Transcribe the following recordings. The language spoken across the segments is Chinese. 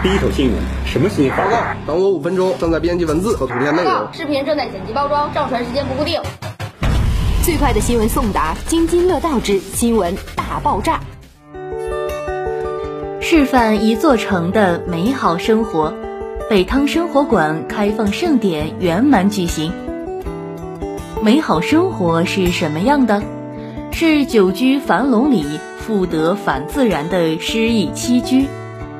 第一手新闻，什么新闻？报告，等我五分钟，正在编辑文字和图片内容。视频正在剪辑包装，上传时间不固定。最快的新闻送达，津津乐道之新闻大爆炸。示范一座城的美好生活，北汤生活馆开放盛典圆满举行。美好生活是什么样的？是久居樊笼里，复得返自然的诗意栖居。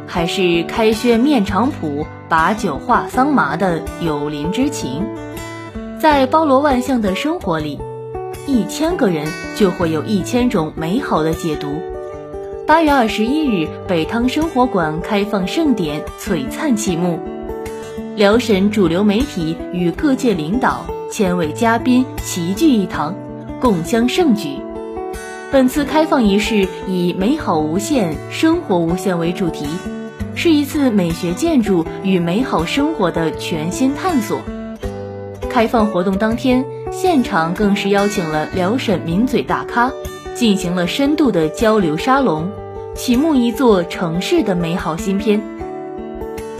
还是开轩面场圃，把酒话桑麻的友邻之情，在包罗万象的生活里，一千个人就会有一千种美好的解读。八月二十一日，北汤生活馆开放盛典璀璨启幕，辽沈主流媒体与各界领导、千位嘉宾齐聚一堂，共襄盛举。本次开放仪式以“美好无限，生活无限”为主题。是一次美学建筑与美好生活的全新探索。开放活动当天，现场更是邀请了辽沈名嘴大咖，进行了深度的交流沙龙，启幕一座城市的美好新篇。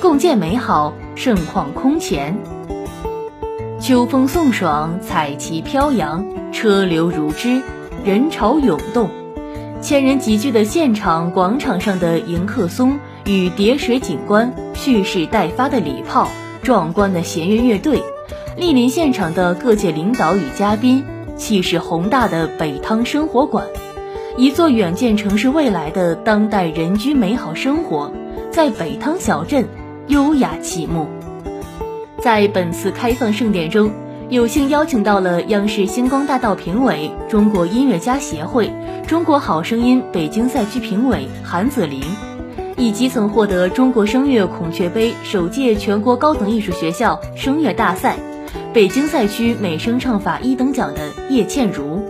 共建美好，盛况空前。秋风送爽，彩旗飘扬，车流如织，人潮涌动，千人集聚的现场广场上的迎客松。与叠水景观、蓄势待发的礼炮、壮观的弦乐乐队，莅临现场的各界领导与嘉宾，气势宏大的北汤生活馆，一座远见城市未来的当代人居美好生活，在北汤小镇优雅启幕。在本次开放盛典中，有幸邀请到了央视星光大道评委、中国音乐家协会、中国好声音北京赛区评委韩子霖。以及曾获得中国声乐孔雀杯首届全国高等艺术学校声乐大赛北京赛区美声唱法一等奖的叶倩茹，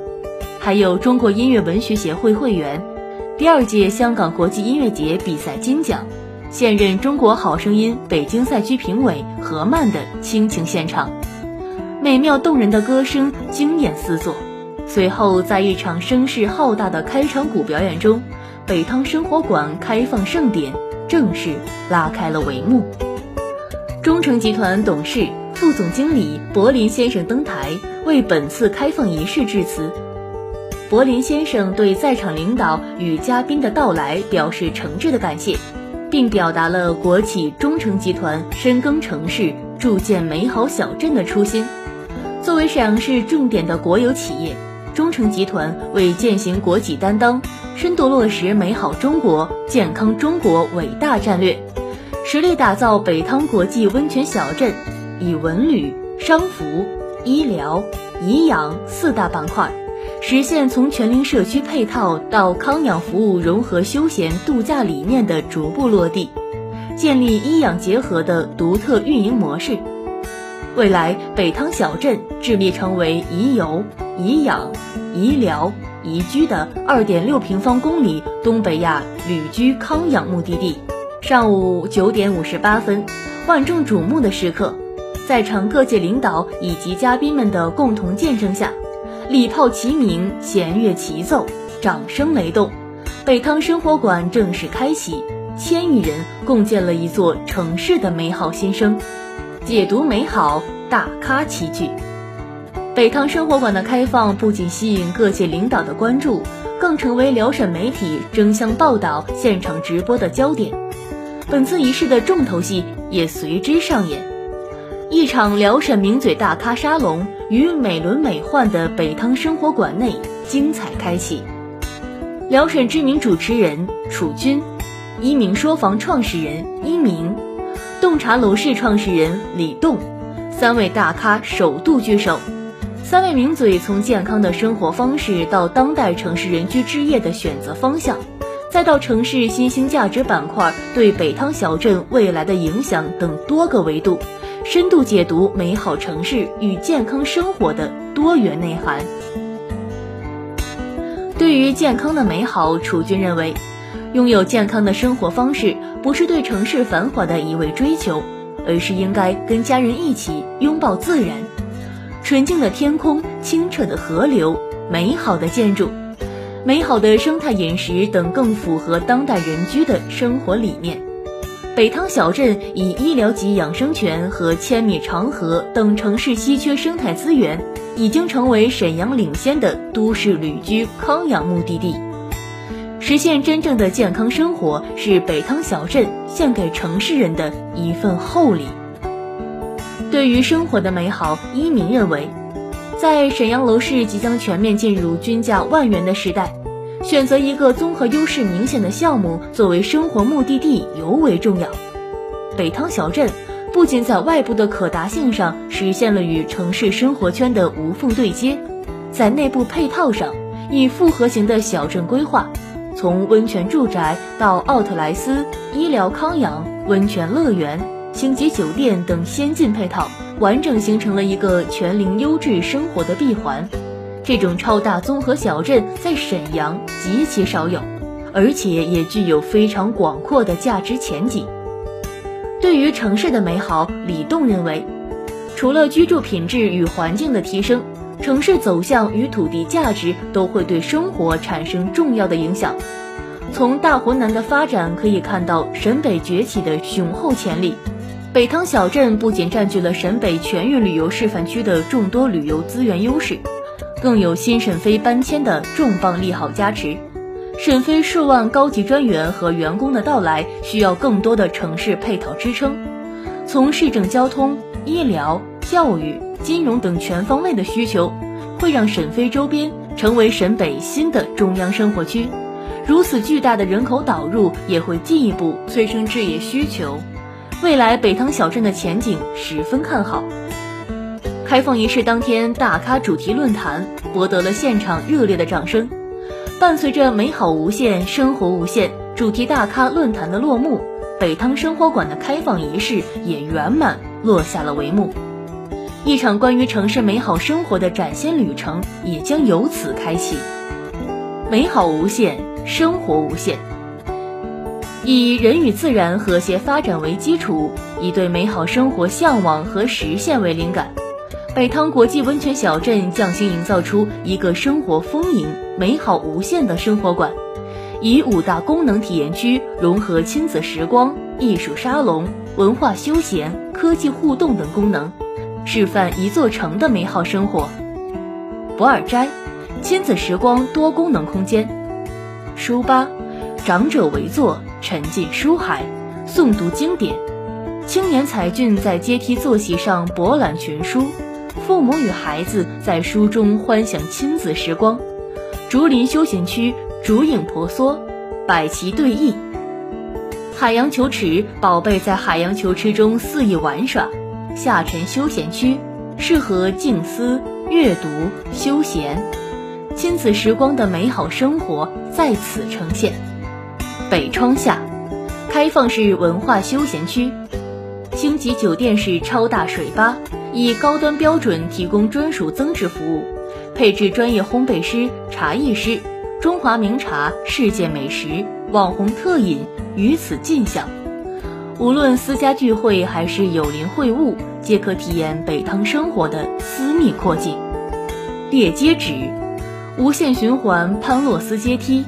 还有中国音乐文学协会会员，第二届香港国际音乐节比赛金奖，现任中国好声音北京赛区评委何曼的倾情现场，美妙动人的歌声惊艳四座。随后，在一场声势浩大的开场鼓表演中。北汤生活馆开放盛典正式拉开了帷幕。中诚集团董事、副总经理柏林先生登台为本次开放仪式致辞。柏林先生对在场领导与嘉宾的到来表示诚挚的感谢，并表达了国企中诚集团深耕城市、筑建美好小镇的初心。作为沈阳市重点的国有企业，中诚集团为践行国企担当。深度落实美好中国、健康中国伟大战略，实力打造北汤国际温泉小镇，以文旅、商服、医疗、颐养四大板块，实现从全龄社区配套到康养服务融合休闲度假理念的逐步落地，建立医养结合的独特运营模式。未来，北汤小镇致力成为宜游、宜养、宜疗。宜居的二点六平方公里东北亚旅居康养目的地。上午九点五十八分，万众瞩目的时刻，在场各界领导以及嘉宾们的共同见证下，礼炮齐鸣，弦乐齐奏，掌声雷动，北汤生活馆正式开启。千余人共建了一座城市的美好新生，解读美好，大咖齐聚。北汤生活馆的开放不仅吸引各界领导的关注，更成为辽沈媒体争相报道、现场直播的焦点。本次仪式的重头戏也随之上演，一场辽沈名嘴大咖沙龙于美轮美奂的北汤生活馆内精彩开启。辽沈知名主持人楚军，一鸣说房创始人一鸣，洞察楼市创始人李栋，三位大咖首度聚首。三位名嘴从健康的生活方式到当代城市人居置业的选择方向，再到城市新兴价值板块对北汤小镇未来的影响等多个维度，深度解读美好城市与健康生活的多元内涵。对于健康的美好，楚军认为，拥有健康的生活方式不是对城市繁华的一味追求，而是应该跟家人一起拥抱自然。纯净的天空、清澈的河流、美好的建筑、美好的生态饮食等，更符合当代人居的生活理念。北汤小镇以医疗级养生泉和千米长河等城市稀缺生态资源，已经成为沈阳领先的都市旅居康养目的地。实现真正的健康生活，是北汤小镇献给城市人的一份厚礼。对于生活的美好，一鸣认为，在沈阳楼市即将全面进入均价万元的时代。选择一个综合优势明显的项目作为生活目的地尤为重要。北汤小镇不仅在外部的可达性上实现了与城市生活圈的无缝对接，在内部配套上以复合型的小镇规划，从温泉住宅到奥特莱斯、医疗康养、温泉乐园、星级酒店等先进配套，完整形成了一个全龄优质生活的闭环。这种超大综合小镇在沈阳极其少有，而且也具有非常广阔的价值前景。对于城市的美好，李栋认为，除了居住品质与环境的提升，城市走向与土地价值都会对生活产生重要的影响。从大湖南的发展可以看到沈北崛起的雄厚潜力。北汤小镇不仅占据了沈北全域旅游示范区的众多旅游资源优势。更有新沈飞搬迁的重磅利好加持，沈飞数万高级专员和员工的到来，需要更多的城市配套支撑。从市政、交通、医疗、教育、金融等全方位的需求，会让沈飞周边成为沈北新的中央生活区。如此巨大的人口导入，也会进一步催生置业需求。未来北塘小镇的前景十分看好。开放仪式当天，大咖主题论坛博得了现场热烈的掌声。伴随着“美好无限，生活无限”主题大咖论坛的落幕，北汤生活馆的开放仪式也圆满落下了帷幕。一场关于城市美好生活的崭新旅程也将由此开启。美好无限，生活无限。以人与自然和谐发展为基础，以对美好生活向往和实现为灵感。北汤国际温泉小镇匠心营造出一个生活丰盈、美好无限的生活馆，以五大功能体验区融合亲子时光、艺术沙龙、文化休闲、科技互动等功能，示范一座城的美好生活。博尔斋，亲子时光多功能空间；书吧，长者围坐，沉浸书海，诵读经典；青年才俊在阶梯坐席上博览群书。父母与孩子在书中欢享亲子时光，竹林休闲区竹影婆娑，百奇对弈。海洋球池，宝贝在海洋球池中肆意玩耍。下沉休闲区，适合静思、阅读、休闲，亲子时光的美好生活在此呈现。北窗下，开放式文化休闲区，星级酒店式超大水吧。以高端标准提供专属增值服务，配置专业烘焙师、茶艺师，中华名茶、世界美食、网红特饮于此尽享。无论私家聚会还是友邻会晤，皆可体验北汤生活的私密阔境。列阶值，无限循环潘洛斯阶梯，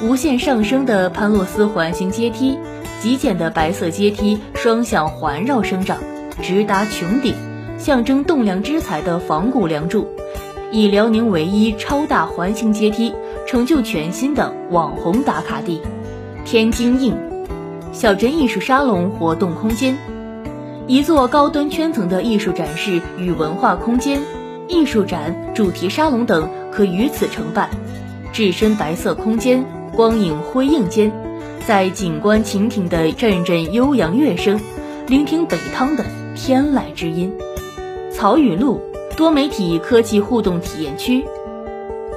无限上升的潘洛斯环形阶梯，极简的白色阶梯双向环绕生长，直达穹顶。象征栋梁之才的仿古梁柱，以辽宁唯一超大环形阶梯，成就全新的网红打卡地。天津印小镇艺术沙龙活动空间，一座高端圈层的艺术展示与文化空间，艺术展、主题沙龙等可于此承办。置身白色空间，光影辉映间，在景观蜻蜓的阵阵悠扬乐声，聆听北汤的天籁之音。草语露多媒体科技互动体验区，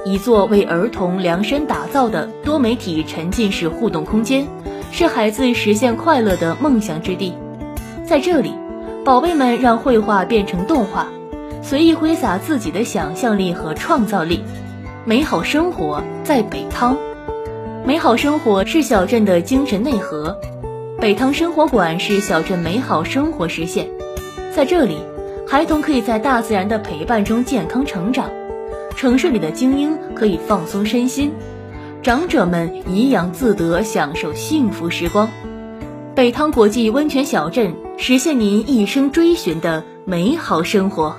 一座为儿童量身打造的多媒体沉浸式互动空间，是孩子实现快乐的梦想之地。在这里，宝贝们让绘画变成动画，随意挥洒自己的想象力和创造力。美好生活在北汤，美好生活是小镇的精神内核。北汤生活馆是小镇美好生活实现，在这里。孩童可以在大自然的陪伴中健康成长，城市里的精英可以放松身心，长者们怡养自得，享受幸福时光。北汤国际温泉小镇，实现您一生追寻的美好生活。